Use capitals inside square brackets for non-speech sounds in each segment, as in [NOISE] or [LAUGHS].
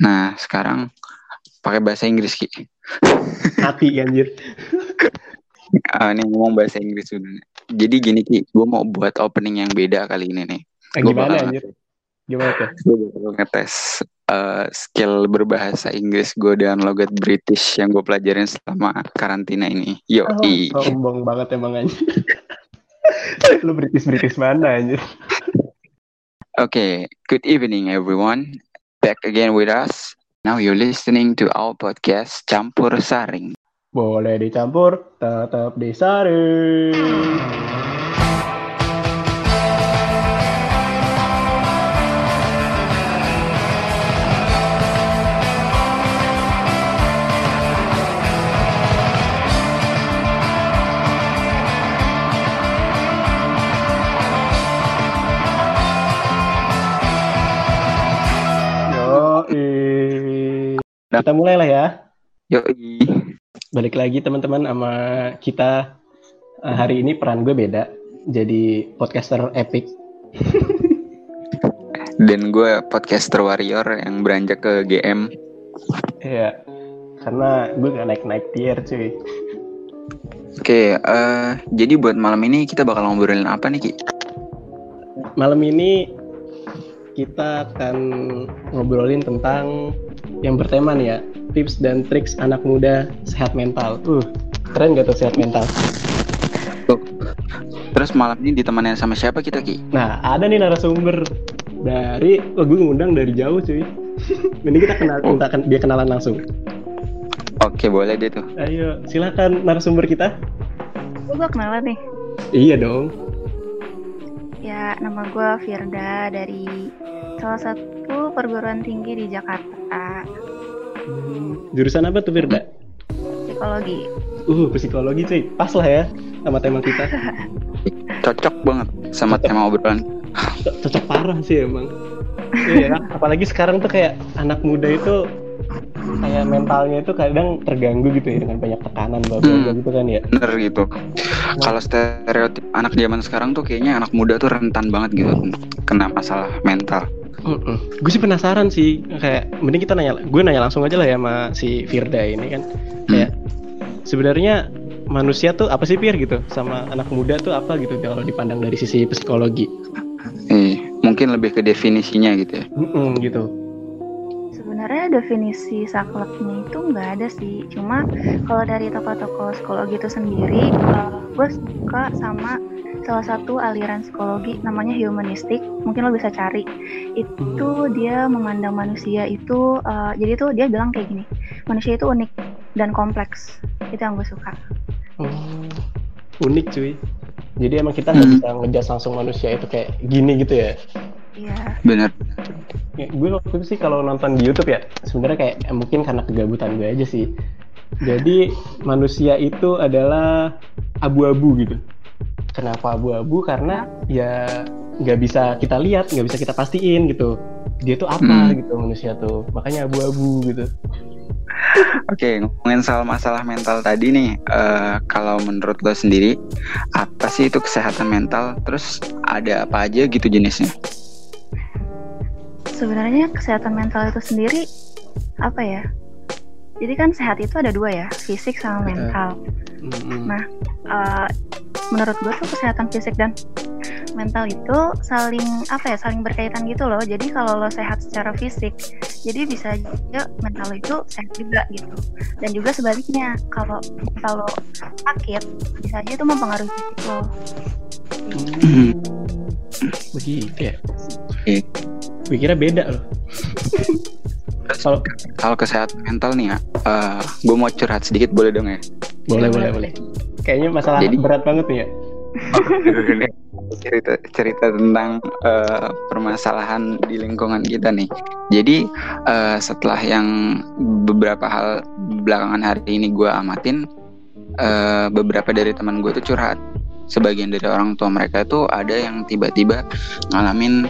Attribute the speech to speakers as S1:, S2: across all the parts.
S1: Nah, sekarang pakai bahasa Inggris Ki.
S2: Hati anjir. [LAUGHS]
S1: Ah, ini ngomong bahasa Inggris dulu. Jadi gini Ki, gue mau buat opening yang beda kali ini nih.
S2: Eh,
S1: Gua
S2: gimana anjir? Gimana tuh?
S1: Gue bakal ngetes eh, skill berbahasa Inggris gue dan logat British yang gue pelajarin selama karantina ini. Yo,
S2: Oh, sombong banget emang anjir. Lu British-British mana anjir? [LAUGHS]
S1: Okay, good evening everyone. Back again with us. Now you're listening to our podcast Campur Saring.
S2: Boleh dicampur, tetap disaring. Kita mulai lah ya.
S1: Yo,
S2: Balik lagi teman-teman sama kita Eh, hari ini peran gue beda. Jadi podcaster epic. [LAUGHS]
S1: dan gue podcaster warrior yang beranjak ke GM.
S2: Iya. Karena gue gak naik-naik tier cuy.
S1: Oke, eh jadi buat malam ini kita bakal ngobrolin apa nih Ki?
S2: Malam ini kita akan ngobrolin tentang yang bertema nih ya, tips dan triks anak muda sehat mental. Uh, keren gak tuh sehat mental?
S1: Terus malam ini ditemanin sama siapa kita Ki?
S2: Nah, ada nih narasumber dari, wah gue ngundang dari jauh cuy. [LAUGHS] Ini kita kenal, minta kan- dia kenalan langsung.
S1: Oke, boleh deh tuh.
S2: Ayo, silakan narasumber kita.
S3: Oh, gue kenalan nih.
S2: Iya dong.
S3: Ya, nama gue Firda dari salah satu perguruan tinggi di Jakarta,
S2: Hmm, Jurusan apa tuh Firda?
S3: psikologi.
S2: Uh, psikologi cuy. Pas lah ya sama tema kita.
S1: Cocok banget sama tema obrolan.
S2: Co- Cocok parah sih emang. Iya, apalagi sekarang tuh kayak anak muda itu kayak mentalnya itu kadang terganggu gitu ya dengan banyak tekanan bla
S1: Hmm.
S2: gitu kan ya.
S1: Bener gitu. Kalau stereotip anak zaman sekarang tuh kayaknya anak muda tuh rentan banget gitu kena masalah mental.
S2: Gue sih penasaran sih kayak mending kita nanya, gue nanya langsung aja lah ya sama si Firda ini kan. Kayak sebenarnya manusia tuh apa sih Fir gitu sama anak muda tuh apa gitu kalau dipandang dari sisi psikologi.
S1: Eh, mungkin lebih ke definisinya gitu ya.
S2: Mm-mm, gitu.
S3: Sebenarnya definisi sakleknya itu nggak ada sih. Cuma kalau dari tokoh-tokoh psikologi itu sendiri, gue suka sama salah satu aliran psikologi namanya humanistik. Mungkin lo bisa cari. Itu dia memandang manusia itu, eh, jadi tuh dia bilang kayak gini, manusia itu unik dan kompleks. Itu yang gue suka.
S2: Oh, unik cuy. Jadi emang kita nggak
S1: Hmm.
S2: bisa ngejudge langsung manusia itu kayak gini gitu ya.
S3: Iya.
S1: Bener.
S2: Ya, gue waktu itu sih kalau nonton di YouTube ya, sebenarnya kayak eh, mungkin karena kegabutan gue aja sih. Jadi manusia itu adalah abu-abu gitu. Kenapa abu-abu? Karena ya nggak bisa kita lihat, nggak bisa kita pastiin gitu. Dia tuh apa
S1: Hmm.
S2: gitu manusia tuh. Makanya abu-abu gitu.
S1: Oke, ngomongin soal masalah mental tadi nih, eh, kalau menurut lo sendiri, apa sih itu kesehatan mental? Terus ada apa aja gitu jenisnya?
S3: Sebenarnya kesehatan mental itu sendiri apa ya? Jadi kan sehat itu ada dua ya, fisik sama
S2: Betul.
S3: mental. Nah, Eh, menurut gue tuh kesehatan fisik dan mental itu saling apa ya, saling berkaitan gitu loh. Jadi kalau lo sehat secara fisik, jadi bisa aja mental lo itu sehat juga gitu. Dan juga sebaliknya, kalau mental lo sakit, bisa aja itu mempengaruhi fisik lo.
S2: Hmm. Begitu ya.
S1: Oke.
S2: Gue kira beda loh. Kalau
S1: Kalau kesehatan mental nih ya, gue mau curhat sedikit boleh dong ya?
S2: boleh boleh boleh. Kayaknya masalah
S1: Jadi-
S2: berat banget nih ya.
S1: cerita cerita tentang eh, permasalahan di lingkungan kita nih. Jadi eh, setelah yang beberapa hal belakangan hari ini gue amatin, eh, beberapa dari teman gue tuh curhat. Sebagian dari orang tua mereka tuh ada yang tiba-tiba ngalamin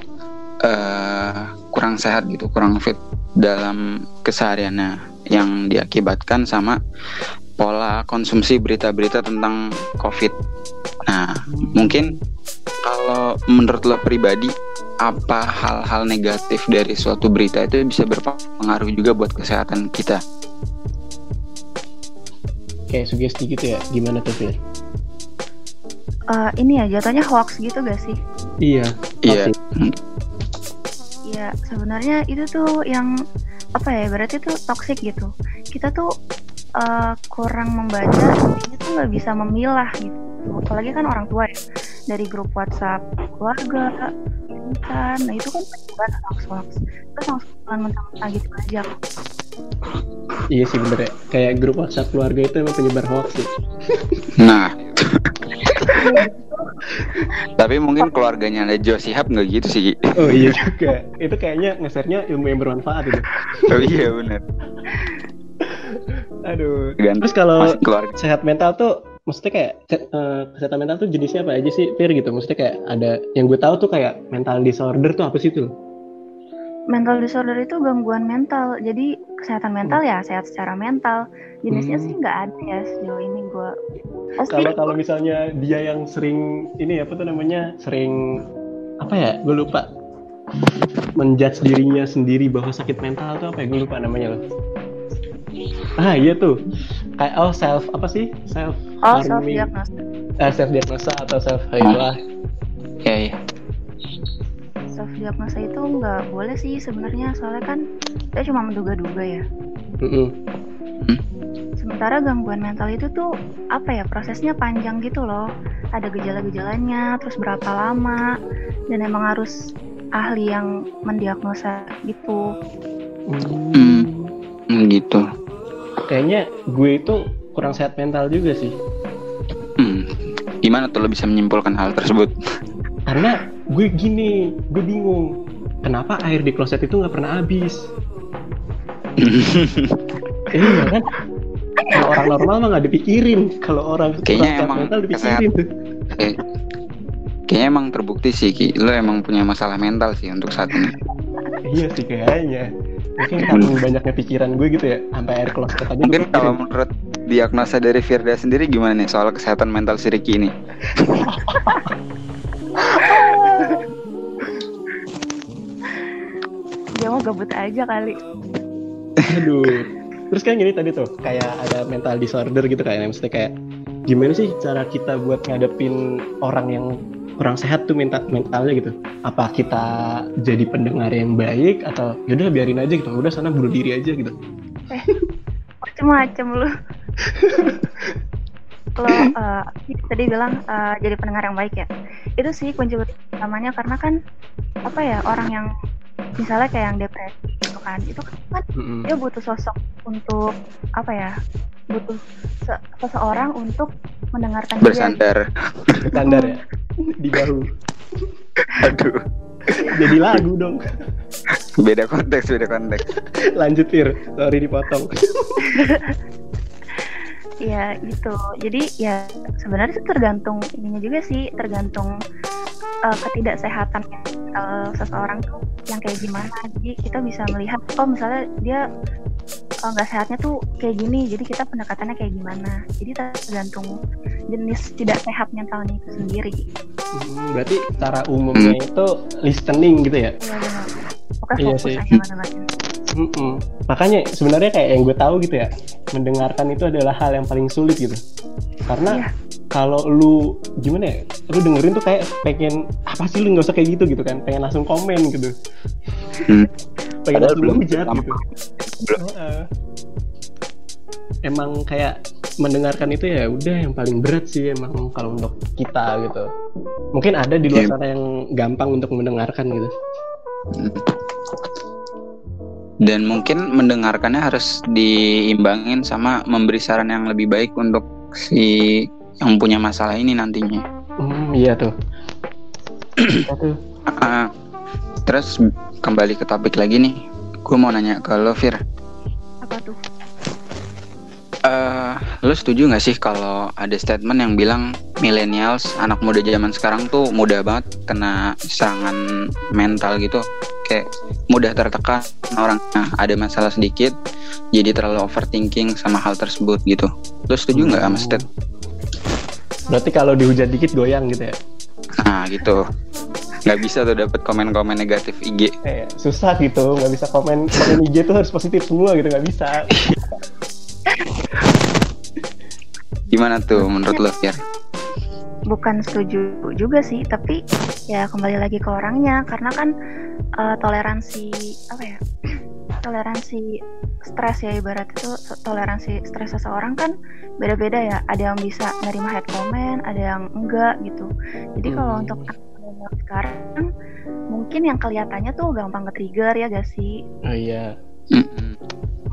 S1: eh, kurang sehat gitu, kurang fit dalam kesehariannya yang diakibatkan sama pola konsumsi berita-berita tentang COVID. Nah, mungkin kalau menurut lo pribadi apa hal-hal negatif dari suatu berita itu bisa berpengaruh juga buat kesehatan kita.
S2: Kayak sugesti gitu ya, gimana tuh Fir?
S3: Eh, ini ya jatuhnya hoax gitu gak sih?
S2: Iya.
S1: Iya.
S2: pasti.
S3: Ya sebenarnya itu tuh yang apa ya berarti tuh toxic gitu. Kita tuh eh, kurang membaca, intinya tuh nggak bisa memilah gitu. Apalagi kan orang tua ya dari grup WhatsApp keluarga, kan, nah itu kan penyebar hoax-hoax. Terus langsung mentah-mentah gitu aja.
S2: Iya sih bener ya. Kayak grup WhatsApp keluarga itu emang penyebar hoax sih. [LAUGHS]
S1: Nah, tapi mungkin keluarganya Lejo Sihab nggak gitu sih.
S2: Oh iya juga. itu kayaknya nge-share-nya ilmu yang bermanfaat itu.
S1: oh iya benar.
S2: Aduh.
S1: Tergantung
S2: Terus kalau sehat mental tuh maksudnya kayak ke- eh, kesehatan mental tuh jenisnya apa aja sih Fir gitu maksudnya kayak ada yang gue tahu tuh kayak mental disorder tuh apa sih tuh
S3: Mental disorder itu gangguan mental. Jadi kesehatan mental ya sehat secara mental. Jenisnya
S2: Hmm.
S3: sih nggak ada ya sejauh ini gue.
S2: Kalau kalau misalnya dia yang sering ini apa tuh namanya sering apa ya gue lupa menjudge dirinya sendiri bahwa sakit mental tuh apa ya gue lupa namanya loh ah iya tuh kayak oh self apa sih self
S3: oh self diagnosis.
S2: eh, self diagnosa atau self itulah
S1: Ya, ya.
S3: Self diagnosa itu nggak boleh sih sebenarnya soalnya kan kita cuma menduga-duga ya.
S2: Mm-mm.
S3: Sementara gangguan mental itu tuh apa ya prosesnya panjang gitu loh. Ada gejala-gejalanya, terus berapa lama, dan emang harus ahli yang mendiagnosa gitu.
S1: Hmm, gitu.
S2: Kayaknya gue itu kurang sehat mental juga sih
S1: Hmm. Gimana tuh lo bisa menyimpulkan hal tersebut? [LAUGHS]
S2: karena gue gini gue bingung kenapa air di kloset itu nggak pernah habis [LAUGHS] iya kan kalau orang normal mah nggak dipikirin kalau orang
S1: Kayaknya emang
S2: mental dipikirin tuh
S1: Kayak- Kayaknya emang terbukti sih Ki, lo emang punya masalah mental sih untuk saat ini.
S2: iya sih kayaknya mungkin karena banyaknya pikiran gue gitu ya sampai air kloset aja
S1: Mungkin kalau menurut diagnosa dari Firda sendiri gimana nih soal kesehatan mental si Ricky ini?
S3: Dia mau gabut aja kali.
S2: Aduh. Terus kan gini tadi tuh, kayak ada mental disorder gitu kayak maksudnya kayak gimana sih cara kita buat ngadepin orang yang kurang sehat tuh mental mentalnya gitu. Apa kita jadi pendengar yang baik atau yaudah biarin aja gitu. Udah sana bunuh diri aja gitu. [LAUGHS]
S3: Macem-macem lu. [LAUGHS] Kalau eh, tadi bilang eh, jadi pendengar yang baik ya, itu sih kunci utamanya karena kan apa ya orang yang misalnya kayak yang depresi gitu kan, itu kan
S2: Mm-mm.
S3: dia butuh sosok untuk apa ya butuh se- seseorang untuk mendengarkan dia
S1: Bersandar.
S2: Ya [LAUGHS] [LAUGHS] di bahu.
S1: Aduh.
S2: Jadi lagu dong.
S1: Beda konteks, beda konteks.
S2: Lanjut Fir, sorry dipotong. [LAUGHS]
S3: ya gitu jadi ya sebenarnya tergantung ininya juga sih tergantung eh, ketidaksehatan mental seseorang tuh yang kayak gimana jadi kita bisa melihat oh misalnya dia eh, nggak sehatnya tuh kayak gini jadi kita pendekatannya kayak gimana jadi tergantung jenis tidak sehat mentalnya itu sendiri
S2: Hmm, berarti cara umumnya itu listening gitu ya.
S3: Iya benar. Pokoknya
S2: Iya
S3: fokus
S2: sih.
S3: aja ngedengerin.
S2: Mm-mm. Makanya sebenarnya kayak yang gue tahu gitu ya, mendengarkan itu adalah hal yang paling sulit gitu. Karena
S3: Iya.
S2: kalau lu gimana ya, lu dengerin tuh kayak pengen apa sih lu nggak usah kayak gitu gitu kan, pengen langsung komen gitu,
S1: Hmm.
S2: pengen
S1: Padahal
S2: langsung
S1: belum
S2: hujat
S1: lama.
S2: gitu.
S1: Belum.
S2: Heeh. Emang kayak mendengarkan itu ya udah yang paling berat sih emang kalau untuk kita gitu. Mungkin ada di luar
S1: Iya.
S2: sana yang gampang untuk mendengarkan gitu.
S1: Dan mungkin mendengarkannya harus diimbangin sama memberi saran yang lebih baik untuk si yang punya masalah ini nantinya.
S2: Hmm, iya tuh. [CLEARS THROAT]
S1: Ah, terus kembali ke topik lagi nih. Gue mau nanya ke lo, Fir.
S3: Apa tuh?
S1: Eh, lo setuju nggak sih kalau ada statement yang bilang millennials, anak muda zaman sekarang tuh mudah banget kena serangan mental gitu, kayak mudah tertekan orangnya ada masalah sedikit, jadi terlalu overthinking sama hal tersebut gitu. Lo setuju nggak sama
S2: Hmm.
S1: stat?
S2: Berarti kalau dihujat dikit goyang gitu ya.
S1: Nah gitu. nggak bisa tuh dapat komen-komen negatif IG
S2: eh, susah gitu nggak bisa komen komen IG tuh harus positif semua gitu nggak bisa
S1: gimana tuh menurut lo Fir?
S3: bukan setuju juga sih tapi ya kembali lagi ke orangnya. Karena kan uh, toleransi apa ya [CLEARS THROAT] toleransi stres ya ibarat itu toleransi stres seseorang kan beda-beda ya. Ada yang bisa nerima head comment ada yang enggak gitu. Jadi hmm. kalau untuk sekarang mungkin yang kelihatannya tuh gampang ke trigger ya gak sih?
S2: Oh iya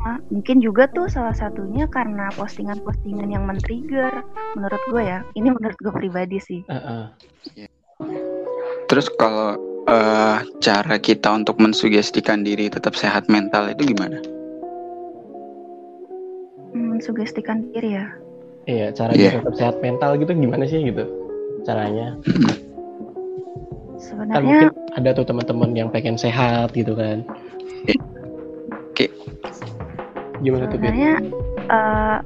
S3: nah, mungkin juga tuh salah satunya karena postingan-postingan yang men-trigger menurut gue ya. Ini menurut gue pribadi sih. Uh -uh.
S1: terus kalau uh, cara kita untuk mensugestikan diri tetap sehat mental itu gimana?
S3: Mensugestikan diri ya.
S2: Iya cara yeah. tetap sehat mental gitu gimana sih gitu caranya?
S3: Sebenarnya kan mungkin
S2: ada tuh teman-teman yang pengen sehat gitu kan.
S1: Oke. okay.
S3: Gimana tuh sebenarnya uh,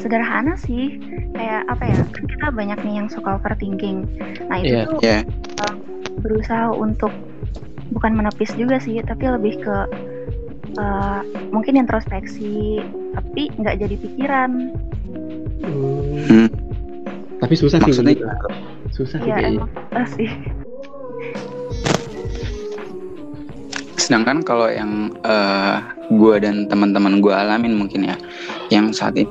S3: sederhana sih. Kayak apa ya? Kan kita banyak nih yang suka overthinking. Nah itu yeah. tuh yeah. Uh, berusaha untuk bukan menepis juga sih tapi lebih ke uh, mungkin introspeksi tapi nggak jadi pikiran.
S2: Hmm. tapi susah
S1: Maksudnya,
S2: sih susah
S3: sih ya, emang susah sih.
S1: Sedangkan kalau yang uh, eh, gue dan teman-teman gue alamin mungkin ya. Yang saat itu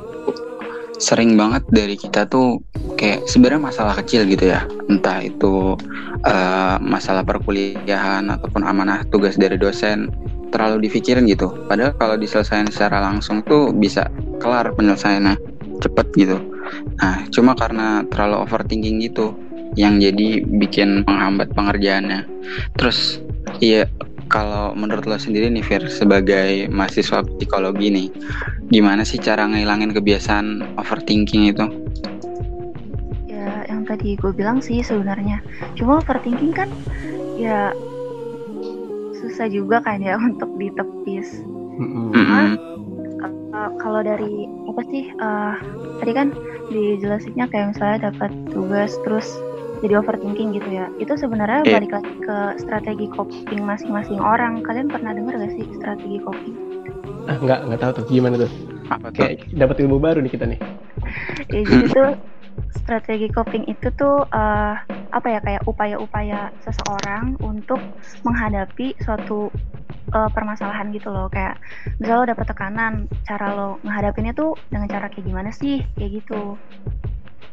S1: sering banget dari kita tuh kayak sebenarnya masalah kecil gitu ya. Entah itu uh, masalah perkuliahan ataupun amanah tugas dari dosen terlalu dipikirin gitu. Padahal kalau diselesaikan secara langsung tuh bisa kelar penyelesaiannya cepet gitu. Nah cuma karena terlalu overthinking gitu yang jadi bikin menghambat pengerjaannya. Terus iya kalau menurut lo sendiri nih Fir sebagai mahasiswa psikologi nih gimana sih cara ngilangin kebiasaan overthinking itu?
S3: Ya yang tadi gue bilang sih sebenarnya. Cuma overthinking kan ya susah juga kan ya [LAUGHS] untuk ditepis. Mm -hmm. uh, kalau dari apa sih uh, tadi kan dijelasinnya kayak misalnya dapat tugas terus jadi overthinking gitu ya. Itu sebenarnya yeah. balik lagi ke strategi coping masing-masing orang. Kalian pernah dengar gak sih strategi coping?
S2: Ah nggak nggak tahu tuh gimana tuh? Apa kayak dapat ilmu baru nih kita nih. [LAUGHS]
S3: Ya, jadi tuh strategi coping itu tuh uh, apa ya kayak upaya-upaya seseorang untuk menghadapi suatu uh, permasalahan gitu loh. Kayak misalnya lo dapet tekanan cara lo menghadapinya tuh dengan cara kayak gimana sih? Kayak gitu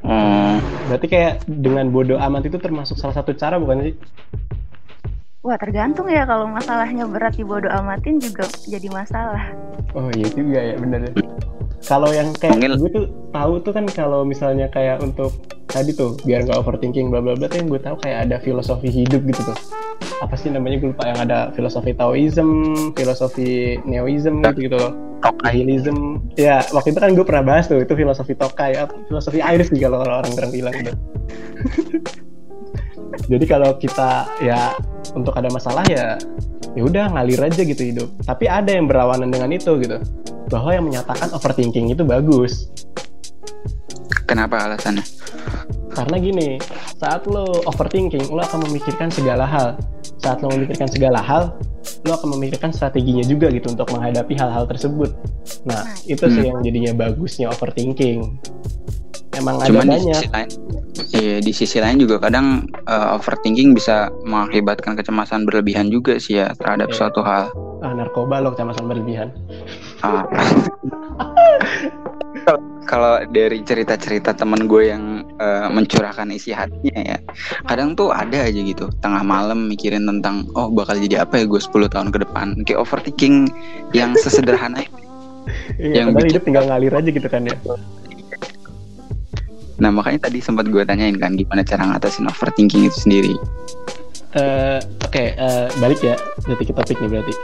S2: Hmm. Berarti kayak dengan bodoh amat itu termasuk salah satu cara bukan sih?
S3: Wah tergantung ya kalau masalahnya berat di bodoh amatin juga jadi masalah.
S2: Oh iya juga ya bener. Kalau yang kayak Mungkin... gue tuh tahu tuh kan kalau misalnya kayak untuk tadi tuh biar nggak overthinking bla bla bla tuh yang gue tahu kayak ada filosofi hidup gitu tuh. Apa sih namanya gue lupa yang ada filosofi Taoism, filosofi Neoism gitu gitu loh Tokaiism. Ya waktu itu kan gue pernah bahas tuh itu filosofi Tokai filosofi Iris sih kalau orang-orang bilang gitu. [LAUGHS] Jadi kalau kita ya untuk ada masalah ya ya udah ngalir aja gitu hidup. Tapi ada yang berlawanan dengan itu gitu. Bahwa yang menyatakan overthinking itu bagus.
S1: Kenapa alasannya?
S2: Karena gini saat lo overthinking lo akan memikirkan segala hal. Saat lo memikirkan segala hal lo akan memikirkan strateginya juga gitu untuk menghadapi hal-hal tersebut. Nah, nah itu sih hmm. yang jadinya bagusnya overthinking. Emang Cuman ada banyak. Di sisi lain,
S1: iya, di sisi lain juga kadang uh, overthinking bisa mengakibatkan kecemasan berlebihan juga sih ya terhadap yeah. suatu hal.
S2: Ah, narkoba lo kecemasan berlebihan. Ah. [LAUGHS]
S1: kalau dari cerita-cerita temen gue yang uh, mencurahkan isi hatinya ya kadang tuh ada aja gitu. Tengah malam mikirin tentang oh bakal jadi apa ya gue 10 tahun ke depan. Kayak overthinking yang [LAUGHS] sesederhana. Itu
S2: iya, yang bikin... hidup tinggal ngalir aja gitu kan ya.
S1: Nah makanya tadi sempat gue tanyain kan gimana cara ngatasin overthinking itu sendiri?
S2: Uh, oke okay, uh, eh, balik ya berarti kita topik nih berarti.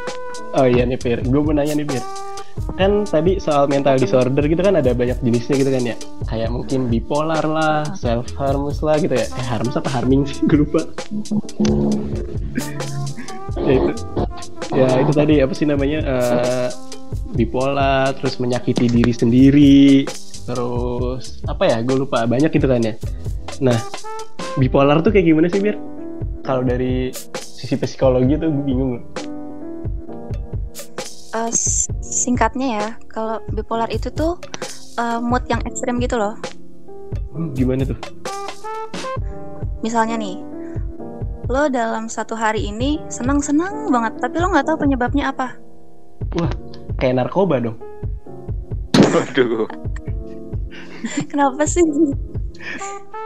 S2: Oh iya nih Fir. Gue mau nanya nih Fir kan tadi soal mental disorder gitu kan ada banyak jenisnya gitu kan ya. Kayak mungkin bipolar lah self harmless lah gitu ya. Eh harmless apa harming sih? [LAUGHS] Gue lupa. Ya itu. Ya itu tadi apa sih namanya uh, bipolar terus menyakiti diri sendiri terus apa ya? Gue lupa. Banyak gitu kan ya. Nah bipolar tuh kayak gimana sih biar kalau dari sisi psikologi tuh gue bingung
S3: Uh, singkatnya ya, kalau bipolar itu tuh uh, mood yang ekstrim gitu loh.
S2: Hmm, gimana tuh
S3: Misalnya nih, lo dalam satu hari ini senang-senang banget, tapi lo nggak tahu penyebabnya apa.
S2: wah kayak narkoba dong
S1: Waduh. [LAUGHS]
S3: Kenapa sih?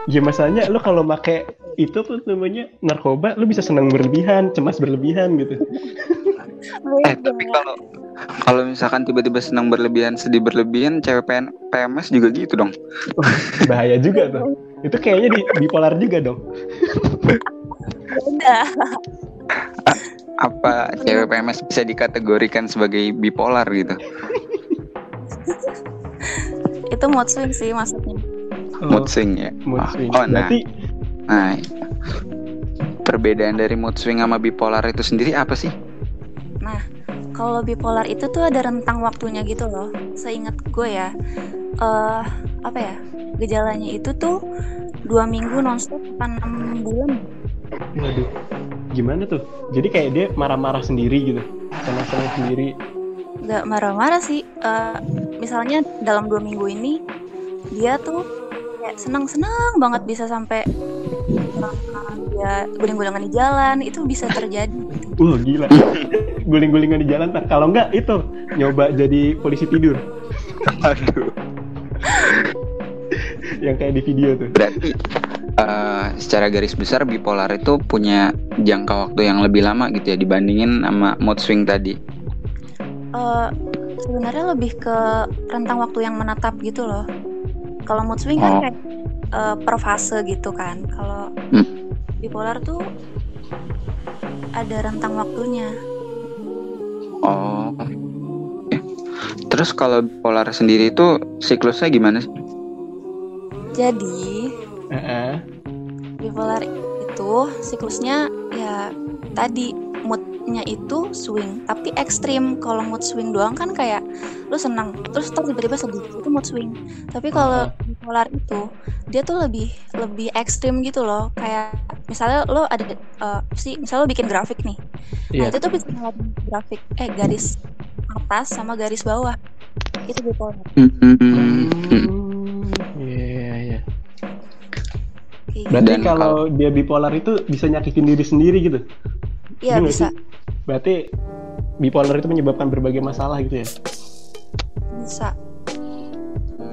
S2: ya masalahnya lo kalau make itu tuh namanya narkoba lo bisa senang berlebihan cemas berlebihan gitu
S1: Eh tapi kalau kalau misalkan tiba-tiba senang berlebihan, sedih berlebihan, cewek PN PMS juga gitu dong. [LAUGHS]
S2: bahaya juga tuh itu kayaknya di bipolar juga dong
S3: Beda.
S1: Apa cewek PMS bisa dikategorikan sebagai bipolar gitu?
S3: Itu mood swing sih maksudnya.
S1: Mood swing ya.
S2: mood
S1: Oh,
S2: swing.
S1: oh, nah.
S2: berarti
S1: Nah, perbedaan dari mood swing sama bipolar itu sendiri apa sih?
S3: Kalau bipolar itu tuh ada rentang waktunya gitu loh. Seingat gue ya, eh apa ya? Gejalanya itu tuh dua minggu nonstop enam bulan.
S2: waduh gimana tuh jadi kayak dia marah-marah sendiri gitu senang-senang sendiri
S3: Gak marah-marah sih. Eh, misalnya dalam dua minggu ini dia tuh kayak senang-senang banget bisa sampai dia guling-gulingan di jalan itu bisa terjadi.
S2: wah gila [LAUGHS] guling-gulingan di jalan kalau enggak itu nyoba jadi polisi tidur
S1: Aduh. [LAUGHS]
S2: yang kayak di video tuh
S1: Berarti eh, secara garis besar bipolar itu punya jangka waktu yang lebih lama gitu ya dibandingin sama mood swing tadi.
S3: Eh, sebenarnya lebih ke rentang waktu yang menetap gitu loh. Kalau mood swing kan
S1: Oh.
S3: kayak eh, per fase gitu kan. Kalau
S1: Hmm.
S3: bipolar tuh ada rentang waktunya.
S1: Oh. Terus kalau bipolar sendiri itu siklusnya gimana sih?
S3: Jadi
S2: Heeh.
S3: bipolar itu siklusnya ya tadi moodnya itu swing tapi ekstrim kalau mood swing doang kan kayak lu senang terus ntar tiba-tiba sedih itu mood swing tapi kalau bipolar itu dia tuh lebih lebih ekstrim gitu loh kayak misalnya lo ada eh, sih misalnya lo bikin grafik nih
S2: Iya.
S3: nah itu tuh bisa ngeliatin grafik eh garis atas sama garis bawah itu bipolar
S1: Hmm.
S2: Hmm, Iya, iya.
S3: kayak
S2: Berarti
S1: Dan
S2: kalau dia bipolar itu bisa nyakitin diri sendiri gitu.
S3: iya
S2: Iya
S3: bisa
S2: sih? Berarti bipolar itu menyebabkan berbagai masalah gitu ya.
S3: bisa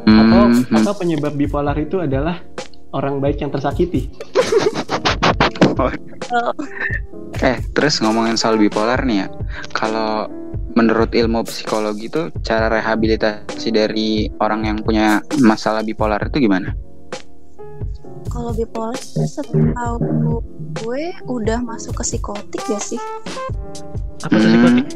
S2: Atau
S1: Hmm.
S2: atau penyebab bipolar itu adalah orang baik yang tersakiti.
S3: Oh,
S1: Eh, terus ngomongin soal bipolar nih ya. Kalau menurut ilmu psikologi itu cara rehabilitasi dari orang yang punya masalah bipolar itu gimana?
S3: Kalau bipolar setahu gue udah masuk ke psikotik ya sih.
S2: Apa tuh
S1: Hmm.
S2: psikotik?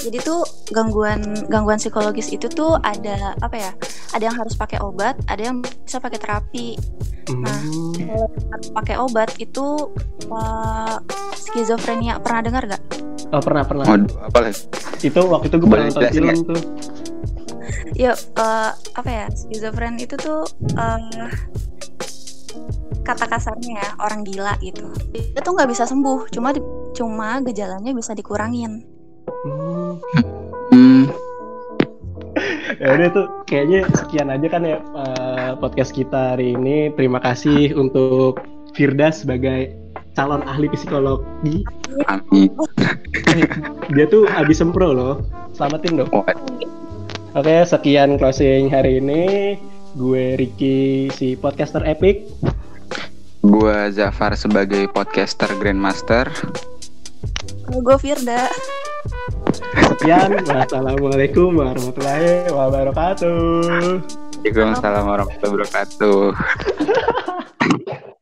S3: Jadi tuh gangguan gangguan psikologis itu tuh ada apa ya? Ada yang harus pakai obat, ada yang bisa pakai terapi. Nah. Kalau harus pakai obat itu eh, skizofrenia pernah dengar gak?
S2: Oh pernah pernah.
S1: Waduh, apa?
S2: Itu waktu itu gue pernah nonton film tuh.
S3: Ya eh, apa ya? Skizofren itu tuh eh, kata kasarnya ya orang gila gitu. Itu tuh nggak bisa sembuh, cuma cuma gejalanya bisa dikurangin.
S2: Hmm.
S1: Hmm,
S2: Ya udah tuh kayaknya sekian aja kan ya eh, podcast kita hari ini. Terima kasih untuk Firda sebagai calon ahli psikologi.
S1: amin. [LAUGHS]
S2: Dia tuh abis sempro loh. Selamatin dong.
S1: Wah,
S2: Oke, sekian closing hari ini. Gue Ricky si podcaster epic.
S1: Gua Zafar sebagai podcaster Grandmaster.
S3: Gue Firda.
S2: Sekian, wassalamualaikum warahmatullahi wabarakatuh.
S1: Waalaikumsalam warahmatullahi wabarakatuh. [LAUGHS]